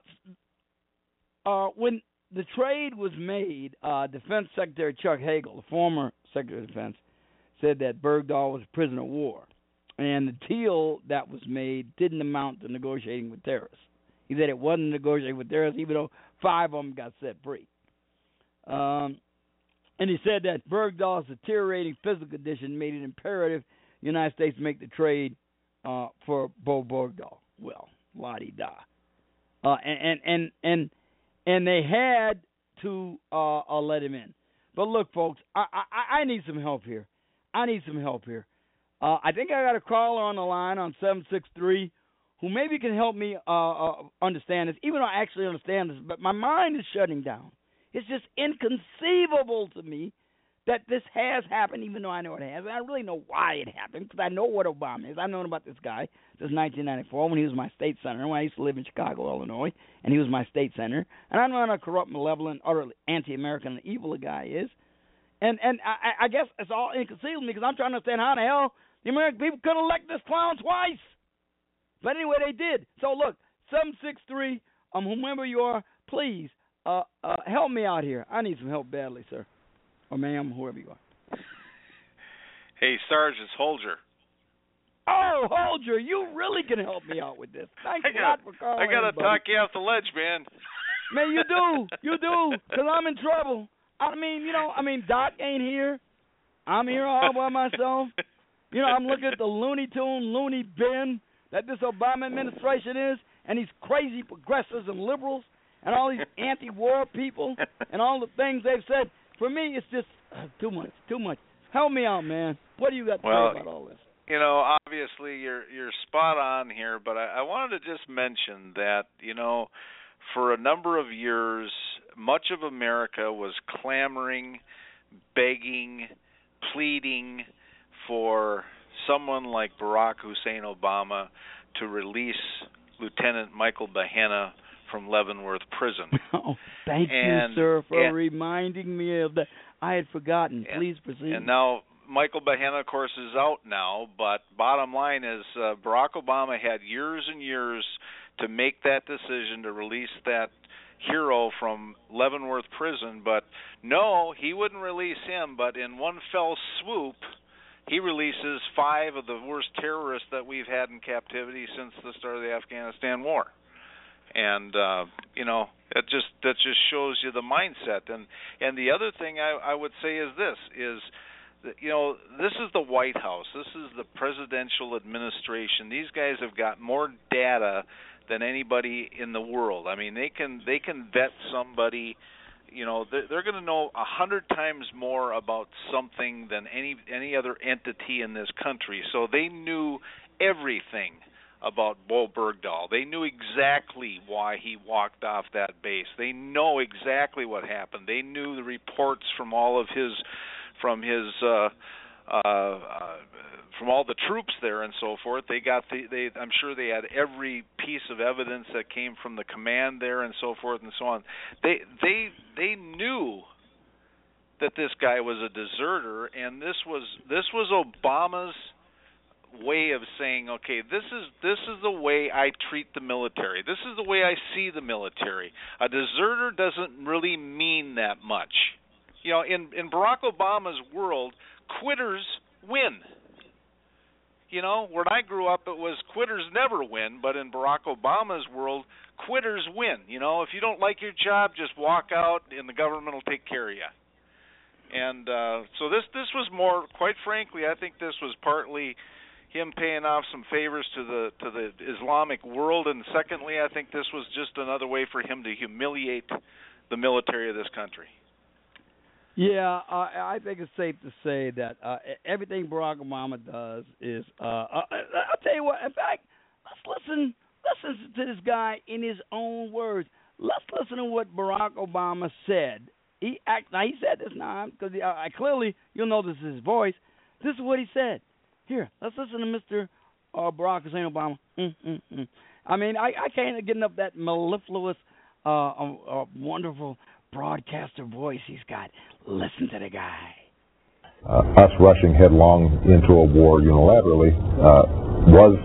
uh, when the trade was made, uh, Defense Secretary Chuck Hagel, the former Secretary of Defense, said that Bergdahl was a prisoner of war, and the deal that was made didn't amount to negotiating with terrorists. He said it wasn't negotiating with terrorists, even though five of them got set free. Um, and he said that Bergdahl's deteriorating physical condition made it imperative the United States make the trade uh, for Bowe Bergdahl. Well, la di da. Uh, and and and and they had to uh, uh, let him in. But look, folks, I, I I need some help here. I need some help here. Uh, I think I got a caller on the line on seven six three who maybe can help me uh, uh, understand this, even though I actually understand this. But my mind is shutting down. It's just inconceivable to me that this has happened, even though I know it has. And I really know why it happened because I know what Obama is. I've known about this guy since 1994 when he was my state senator, when I used to live in Chicago, Illinois, and he was my state senator. And I know how corrupt, malevolent, utterly anti-American, and evil the guy is. And and I, I guess it's all inconceivable because I'm trying to understand how the hell the American people could elect this clown twice. But anyway, they did. So look, seven six three, um, whomever you are, please, uh, uh, help me out here. I need some help badly, sir or ma'am, whoever you are. Hey, Sarge, it's Holger. Oh, Holger, you really can help me out with this. Thanks I got, a lot for calling. I got to talk you off the ledge, man. Man, you do, you do, because I'm in trouble. I mean, you know, I mean, Doc ain't here. I'm here all by myself. You know, I'm looking at the Looney Tune, Looney bin that this Obama administration is, and these crazy progressives and liberals, and all these anti-war people, and all the things they've said. For me, it's just uh, too much, too much. Help me out, man. What do you got to well, say about all this? You know, obviously you're you're spot on here, but I, I wanted to just mention that you know, for a number of years, much of America was clamoring, begging, pleading for someone like Barack Hussein Obama to release Lieutenant Michael Behenna from Leavenworth Prison. Oh, thank and, you, sir, for and, reminding me of that. I had forgotten. And, Please proceed. And now Michael Behenna, of course, is out now. But bottom line is, uh, Barack Obama had years and years to make that decision to release that hero from Leavenworth Prison. But no, he wouldn't release him. But in one fell swoop, he releases five of the worst terrorists that we've had in captivity since the start of the Afghanistan war and uh, you know that just that just shows you the mindset. And and the other thing I, I would say is this is that, you know this is the White House, this is the presidential administration. These guys have got more data than anybody in the world. I mean they can they can vet somebody. You know they're, they're going to know a hundred times more about something than any any other entity in this country. So they knew everything about Bowe Bergdahl. They knew exactly why he walked off that base. They know exactly what happened. They knew the reports from all of his from his uh uh, uh from all the troops there and so forth. They got the they I'm sure they had every piece of evidence that came from the command there and so forth and so on. They they they knew that this guy was a deserter and this was this was Obama's way of saying, okay, this is this is the way I treat the military. This is the way I see the military. A deserter doesn't really mean that much. You know, in in Barack Obama's world, quitters win. You know, when I grew up, it was quitters never win, but in Barack Obama's world, quitters win. You know, if you don't like your job, just walk out, and the government will take care of you. And uh, so this this was more, quite frankly, I think this was partly him paying off some favors to the to the Islamic world, and secondly, I think this was just another way for him to humiliate the military of this country. Yeah, uh, I think it's safe to say that uh, everything Barack Obama does is. Uh, uh, I'll tell you what. In fact, let's listen. Listen to this guy in his own words. Let's listen to what Barack Obama said. He act now. He said this now because I clearly you'll know this is his voice. This is what he said. Here, let's listen to Mr. Uh, Barack Hussein Obama. Mm, mm, mm. I mean, I, I can't get enough that mellifluous, uh, uh, uh, wonderful broadcaster voice he's got. Listen to the guy. Uh, us rushing headlong into a war unilaterally uh, was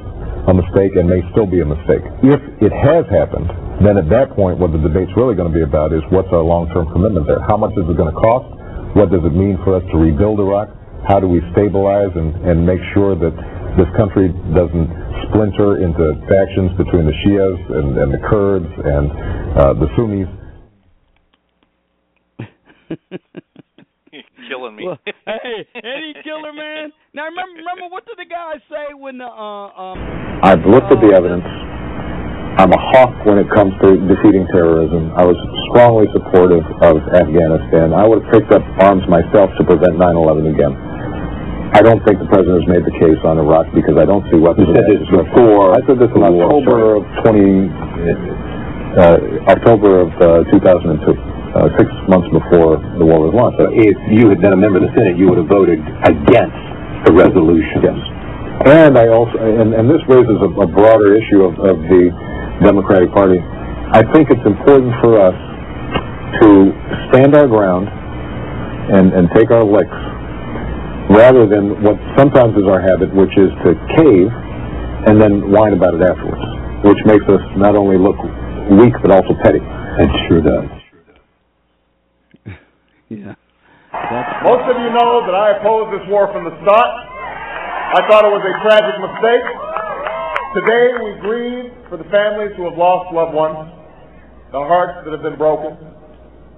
a mistake and may still be a mistake. If it has happened, then at that point, what the debate's really going to be about is what's our long-term commitment there? How much is it going to cost? What does it mean for us to rebuild Iraq? how do we stabilize and, and make sure that this country doesn't splinter into factions between the Shias and, and the Kurds and uh, the Sunnis. killing me. Well, hey, Eddie Killer man. Now remember, remember what did the guy say when the? Uh, um, I've looked at the uh, evidence. I'm a hawk when it comes to defeating terrorism. I was strongly supportive of Afghanistan. I would have picked up arms myself to prevent 9/11 again. I don't think the president has made the case on Iraq because I don't see weapons. You said this before. I said this in October of 20, uh, October of uh, 2002, uh, six months before the war was launched. If you had been a member of the Senate, you would have voted against the resolution. Yes. And I also, and, and this raises a, a broader issue of, of the Democratic Party. I think it's important for us to stand our ground and, and take our licks rather than what sometimes is our habit, which is to cave and then whine about it afterwards, which makes us not only look weak but also petty. It sure does. Yeah. Most of you know that I opposed this war from the start. I thought it was a tragic mistake. Today we grieve for the families who have lost loved ones, the hearts that have been broken,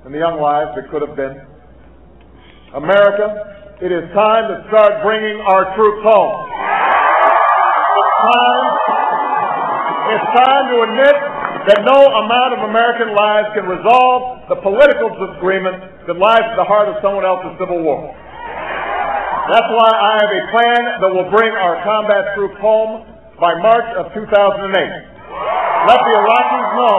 and the young lives that could have been. America, it is time to start bringing our troops home. It's time, it's time to admit that no amount of American lives can resolve the political disagreement that lies at the heart of someone else's civil war. That's why I have a plan that will bring our combat troops home by March of 2008. Let the Iraqis know,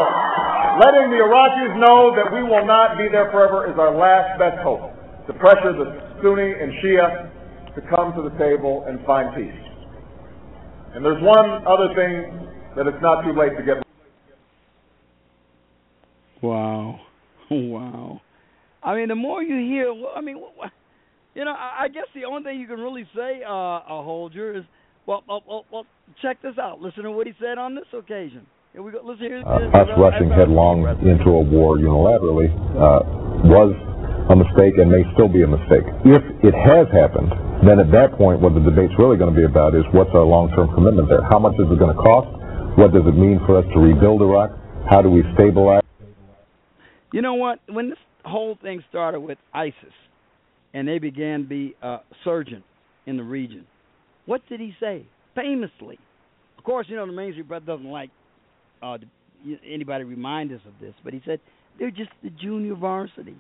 letting the Iraqis know that we will not be there forever is our last best hope to pressure the Sunni and Shia to come to the table and find peace. And there's one other thing that it's not too late to get. Wow, wow. I mean, the more you hear, I mean, you know, I guess the only thing you can really say, uh, a Holger, is, well, well, well, well, check this out. Listen to what he said on this occasion. Here we go. Listen here. Uh, us rushing headlong into a war unilaterally uh, was a mistake and may still be a mistake. If it has happened, then at that point, what the debate's really going to be about is what's our long-term commitment there? How much is it going to cost? What does it mean for us to rebuild Iraq? How do we stabilize? You know what? When this whole thing started with ISIS and they began to be uh, surgent in the region, what did he say? Famously, of course, you know the mainstream press doesn't like uh, anybody remind us of this, but he said they're just the junior varsity.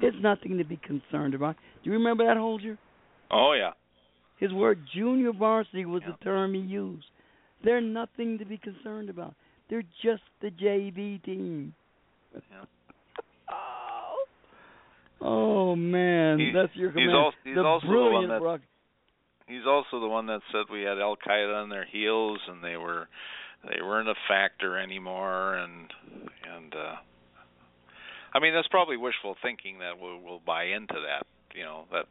It's nothing to be concerned about. Do you remember that, Holger? Oh yeah. His word junior varsity was yeah. the term he used. They're nothing to be concerned about. They're just the JV team. Yeah. oh, oh man, He- that's your he's command. also- he's the also the one that-. He's also the one that said we had Al Qaeda on their heels and they were they weren't a factor anymore and and uh I mean that's probably wishful thinking that we'll, we'll buy into that, you know, that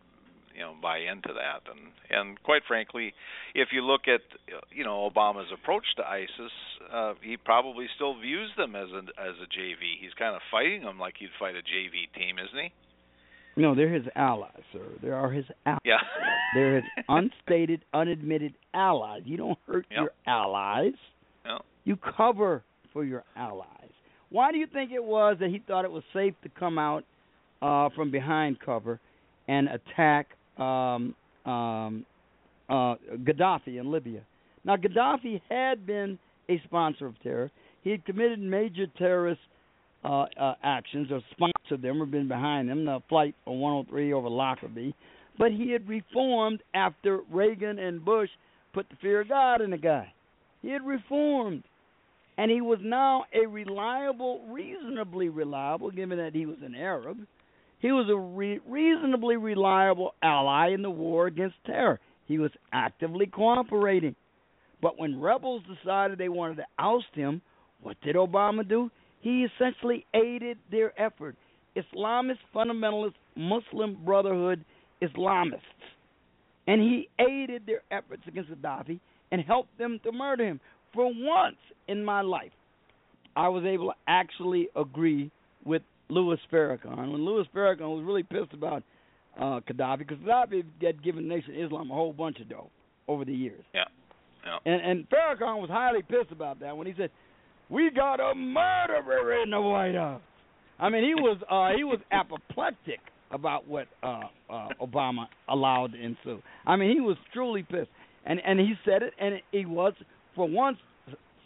you know buy into that and and quite frankly if you look at you know Obama's approach to ISIS uh he probably still views them as a as a JV he's kind of fighting them like he'd fight a JV team isn't he No, they're his allies, sir. They are his allies. yeah They're his unstated, unadmitted allies. You don't hurt Yep. your allies. No. You cover for your allies. Why do you think it was that he thought it was safe to come out uh, from behind cover and attack um, um, uh, Gaddafi in Libya? Now, Gaddafi had been a sponsor of terror. He had committed major terrorist uh, uh, actions or sponsored them or been behind them, the flight on 103 over Lockerbie. But he had reformed after Reagan and Bush put the fear of God in the guy. He had reformed. And he was now a reliable, reasonably reliable, given that he was an Arab, he was a re- reasonably reliable ally in the war against terror. He was actively cooperating. But when rebels decided they wanted to oust him, what did Obama do? He essentially aided their effort. Islamist fundamentalist Muslim Brotherhood Islamists. And he aided their efforts against Gaddafi and helped them to murder him. For once in my life, I was able to actually agree with Louis Farrakhan when Louis Farrakhan was really pissed about uh, Gaddafi because Gaddafi had given the Nation of Islam a whole bunch of dough over the years. yeah yeah And and Farrakhan was highly pissed about that when he said, "We got a murderer in the White House." I mean, he was uh, he was apoplectic about what uh, uh, Obama allowed to ensue. I mean, he was truly pissed, and and he said it, and he was for once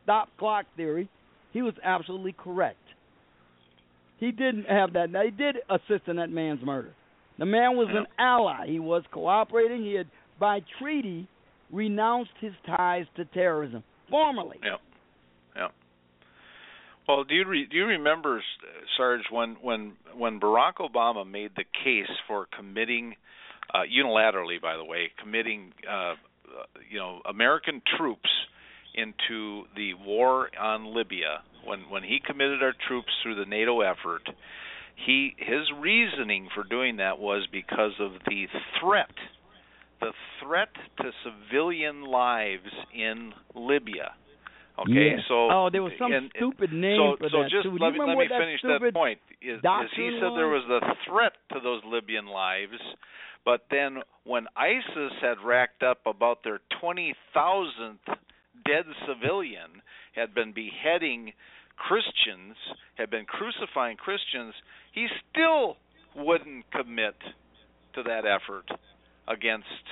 stop clock theory. He was absolutely correct. He didn't have that. Now he did assist in that man's murder. The man was an ally. He was cooperating. He had, by treaty, renounced his ties to terrorism formally. Yep. Yep. Well, do you re- do you remember, Sarge, when when when Barack Obama made the case for committing uh, unilaterally, by the way, committing uh, you know American troops into the war on Libya, when when he committed our troops through the NATO effort, he his reasoning for doing that was because of the threat the threat to civilian lives in Libya. Okay, Yeah. so oh, there was some and- stupid name so, for so that just too. Let me let me that finish that point. Is, is he doctrine said there was? was a threat to those Libyan lives, but then when ISIS had racked up about their twenty thousandth dead civilian, had been beheading Christians, had been crucifying Christians, he still wouldn't commit to that effort against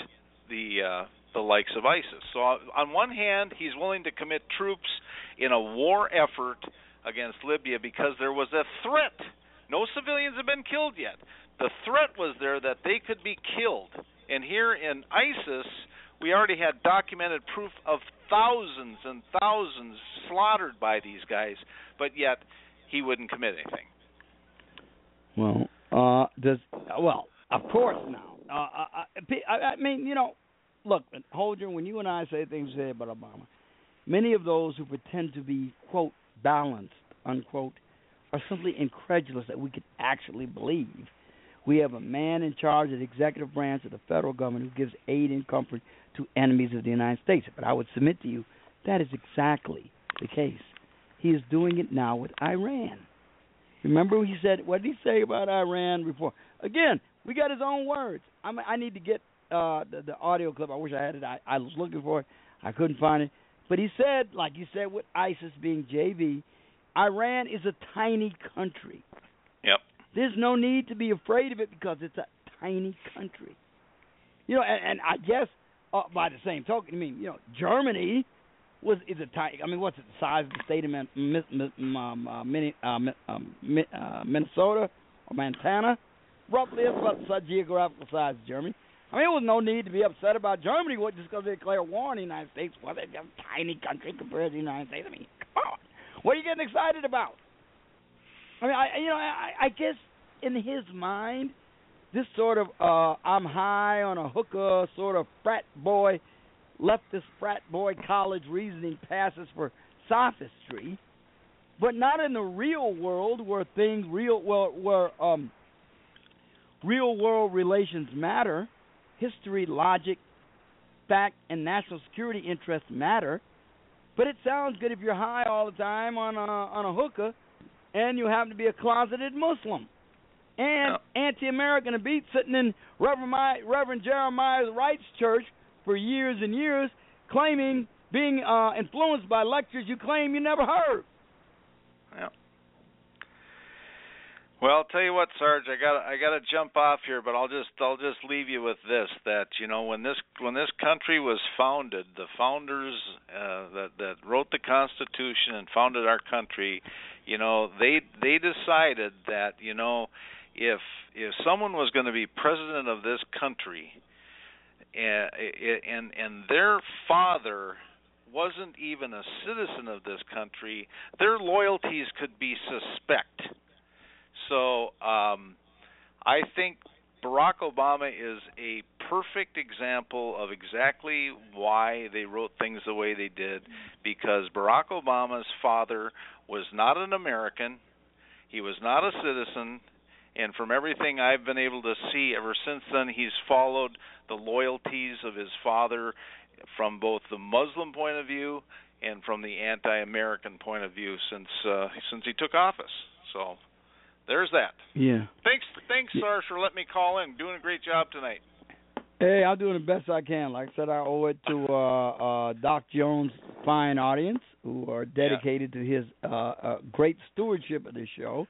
the uh, the likes of ISIS. So uh, on one hand, he's willing to commit troops in a war effort against Libya because there was a threat. No civilians have been killed yet. The threat was there that they could be killed. And here in ISIS, we already had documented proof of thousands and thousands slaughtered by these guys, but yet he wouldn't commit anything. Well, uh, does well, of course now. Uh, I, I, I mean, you know, look, Holdren, when you and I say things say about Obama, many of those who pretend to be quote balanced unquote are simply incredulous that we could actually believe we have a man in charge of the executive branch of the federal government who gives aid and comfort to enemies of the United States. But I would submit to you that is exactly the case. He is doing it now with Iran. Remember, he said, what did he say about Iran before? Again, we got his own words. I mean, I need to get uh, the, the audio clip. I wish I had it. I, I was looking for it. I couldn't find it. But he said, like you said, with ISIS being JV, Iran is a tiny country. Yep. There's no need to be afraid of it because it's a tiny country. You know, and, and I guess uh, by the same token, I mean, you know, Germany was is a tiny. I mean, what's it, the size of the state of Min, Min, Min, um, uh, Min, uh, um, Min, uh, Minnesota or Montana? Roughly, it's about the geographical size of Germany. I mean, there was no need to be upset about Germany just because they declare war on the United States. Well, they're just a tiny country compared to the United States. I mean, come on. What are you getting excited about? I mean, I you know, I, I guess in his mind, this sort of uh I'm high on a hooker sort of frat boy, leftist frat boy college reasoning passes for sophistry, but not in the real world where things real well where um real world relations matter history, logic, fact, and national security interests matter. But it sounds good if you're high all the time on a on a hookah, and you happen to be a closeted Muslim, and anti-American and beat sitting in Reverend, My, Reverend Jeremiah Wright's church for years and years, claiming being uh, influenced by lectures you claim you never heard. Yeah. Well, I'll tell you what, Sarge, I got I got to jump off here, but I'll just I'll just leave you with this: that you know when this when this country was founded, the founders uh, that that wrote the Constitution and founded our country, you know they they decided that you know if if someone was going to be president of this country, and and and their father wasn't even a citizen of this country, their loyalties could be suspect. So um, I think Barack Obama is a perfect example of exactly why they wrote things the way they did because Barack Obama's father was not an American, he was not a citizen, and from everything I've been able to see ever since then, he's followed the loyalties of his father from both the Muslim point of view and from the anti-American point of view since uh, since he took office. So there's that. Yeah. Thanks, thanks, Sarge, for letting me call in. Doing a great job tonight. Hey, I'm doing the best I can. Like I said, I owe it to uh, uh, Doc Jones' fine audience who are dedicated yeah. to his uh, uh, great stewardship of this show,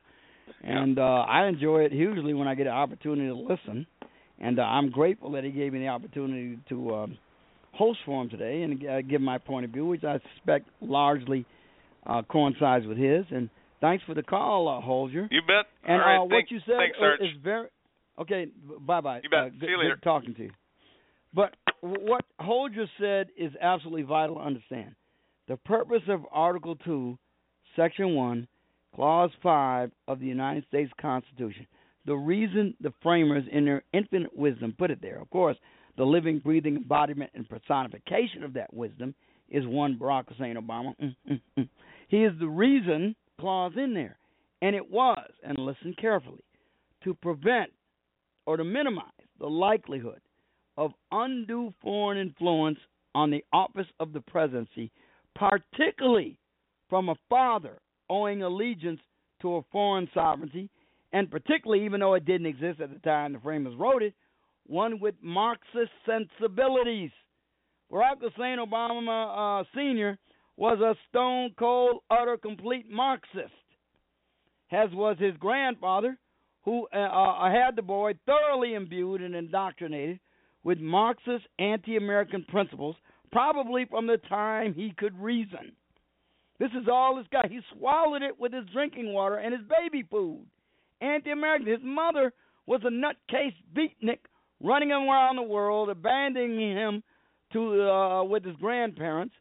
and uh, I enjoy it hugely when I get an opportunity to listen. And uh, I'm grateful that he gave me the opportunity to uh, host for him today and uh, give my point of view, which I suspect largely uh, coincides with his. And Thanks for the call, uh, Holger. You bet. And right, uh, what you said thanks, is very okay. Bye bye. You bet. Uh, good, See you later. Good talking to you. But what Holger said is absolutely vital to understand. The purpose of Article Two, Section One, Clause Five of the United States Constitution. The reason the framers, in their infinite wisdom, put it there. Of course, the living, breathing embodiment and personification of that wisdom is one Barack Hussein Obama. Mm, mm, mm. He is the reason clause in there. And it was, and listen carefully, to prevent or to minimize the likelihood of undue foreign influence on the office of the presidency, particularly from a father owing allegiance to a foreign sovereignty, and particularly, even though it didn't exist at the time the framers wrote it, one with Marxist sensibilities. Barack Hussein Obama uh, Sr was a stone cold, utter, complete Marxist, as was his grandfather, who uh, uh, had the boy thoroughly imbued and indoctrinated with Marxist anti American principles, probably from the time he could reason. This is all this guy. He swallowed it with his drinking water and his baby food. Anti American. His mother was a nutcase beatnik running him around the world, abandoning him to uh, with his grandparents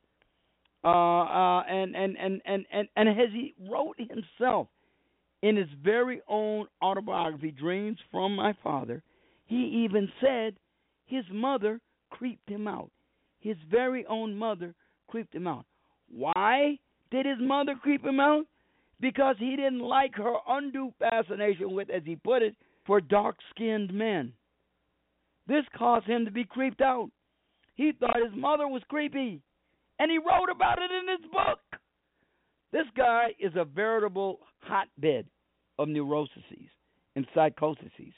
uh, uh, and, and, and, and, and, and as he wrote himself in his very own autobiography, Dreams from My Father, he even said his mother creeped him out. His very own mother creeped him out. Why did his mother creep him out? Because he didn't like her undue fascination with, as he put it, for dark skinned men. This caused him to be creeped out. He thought his mother was creepy and he wrote about it in his book. This guy is a veritable hotbed of neuroses and psychoses.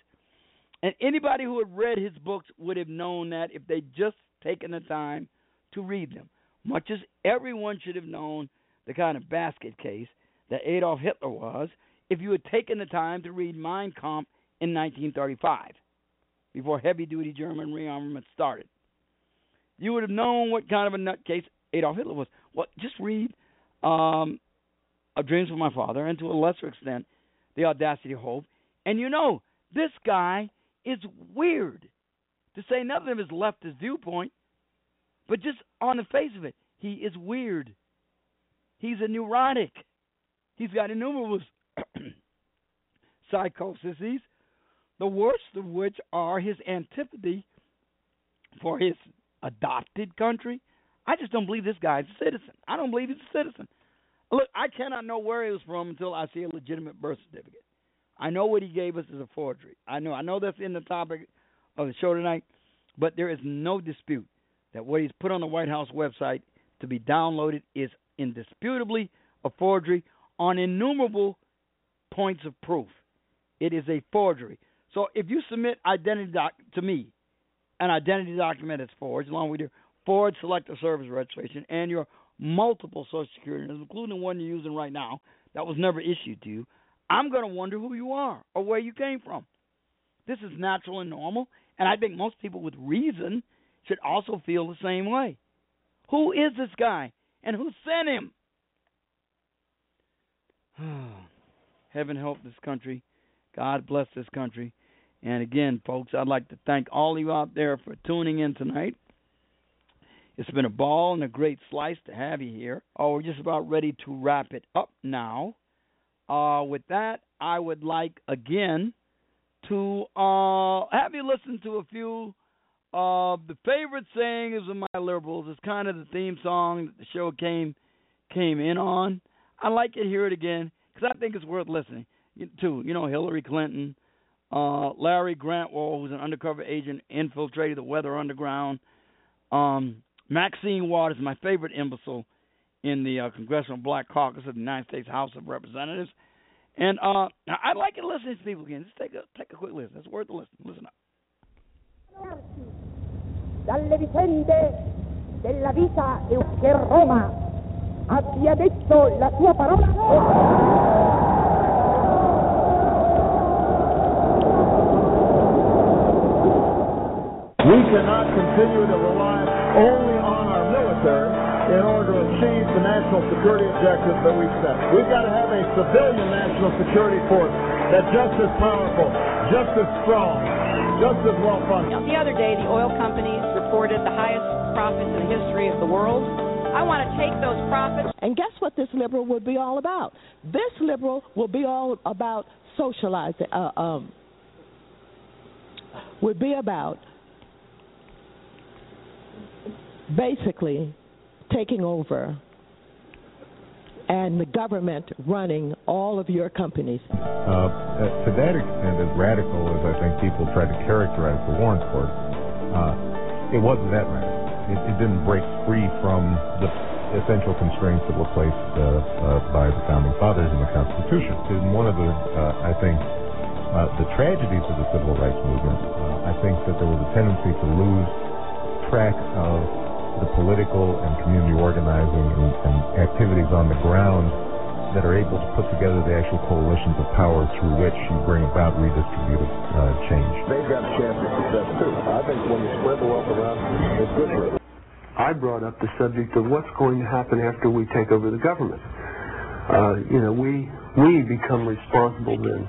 And anybody who had read his books would have known that if they'd just taken the time to read them. Much as everyone should have known the kind of basket case that Adolf Hitler was if you had taken the time to read Mein Kampf in 1935, before heavy duty German rearmament started. You would have known what kind of a nutcase Adolf Hitler was. Well, just read um, of Dreams of My Father, and to a lesser extent, The Audacity of Hope, and you know this guy is weird to say nothing of his leftist viewpoint, but just on the face of it, he is weird. He's a neurotic. He's got innumerable psychoses, the worst of which are his antipathy for his adopted country. I just don't believe this guy's a citizen. I don't believe he's a citizen. Look, I cannot know where he was from until I see a legitimate birth certificate. I know what he gave us is a forgery. I know I know that's in the topic of the show tonight, but there is no dispute that what he's put on the White House website to be downloaded is indisputably a forgery on innumerable points of proof. It is a forgery. So if you submit identity doc to me, an identity document that's forged, along with your forged selective service registration and your multiple social security numbers, including one you're using right now, that was never issued to you, I'm going to wonder who you are or where you came from. This is natural and normal, and I think most people with reason should also feel the same way. Who is this guy, and who sent him? Heaven help this country. God bless this country. And again, folks, I'd like to thank all of you out there for tuning in tonight. It's been a ball and a great slice to have you here. Oh, we're just about ready to wrap it up now. Uh, with that, I would like again to uh, have you listen to a few of the favorite sayings of my liberals. It's kind of the theme song that the show came came in on. I like to hear it again because I think it's worth listening to. You know, Hillary Clinton, uh, Larry Grathwohl, who's an undercover agent, infiltrated the Weather Underground. Um, Maxine Waters, my favorite imbecile in the uh, Congressional Black Caucus of the United States House of Representatives. And uh, I'd like to listen to people again. Just take a take a quick listen. It's worth the listen. Listen up. Dalle vicende della vita che Roma abbia detto la sua parola. We cannot continue to rely only on our military in order to achieve the national security objectives that we've set. We've got to have a civilian national security force that's just as powerful, just as strong, just as well funded. The other day, the oil companies reported the highest profits in the history of the world. I want to take those profits. And guess what this liberal would be all about? This liberal will be all about socializing, uh, um, would be about basically taking over and the government running all of your companies. Uh, to that extent, as radical as I think people try to characterize the Warren Court, uh, it wasn't that radical. It, it, didn't break free from the essential constraints that were placed uh, uh by the founding fathers in the Constitution. And one of the, uh, I think, uh, the tragedies of the civil rights movement, I think that there was a tendency to lose track of the political and community organizing and, and activities on the ground that are able to put together the actual coalitions of power through which you bring about redistributive uh, change. They've got a chance of success too. I think when you spread the wealth around, it's good for it. I brought up the subject of what's going to happen after we take over the government. Uh, you know, we we become responsible then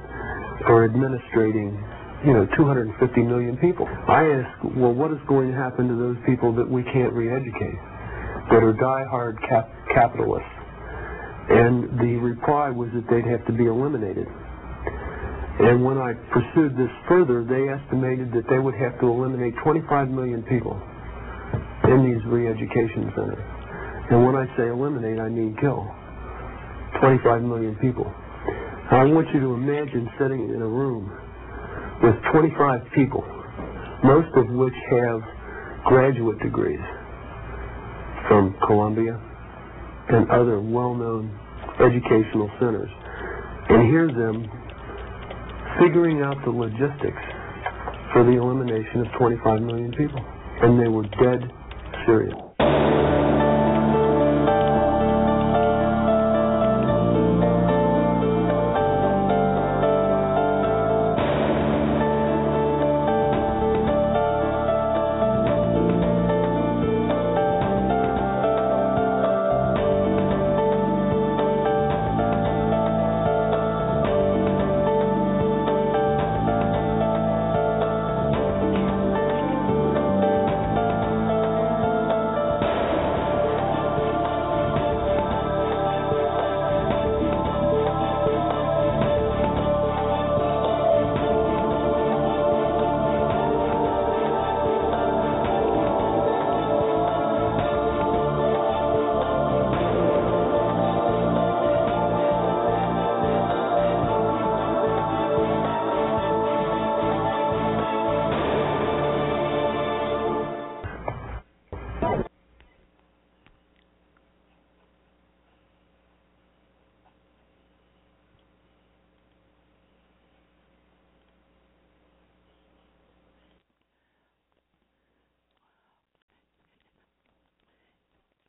for administrating you know, 250 million people. I ask, well, what is going to happen to those people that we can't re-educate, that are die-hard cap- capitalists? And the reply was that they'd have to be eliminated. And when I pursued this further, they estimated that they would have to eliminate 25 million people in these re-education centers. And when I say eliminate, I mean kill. 25 million people. I want you to imagine sitting in a room with 25 people, most of which have graduate degrees from Columbia and other well-known educational centers, and hear them figuring out the logistics for the elimination of 25 million people. And they were dead serious.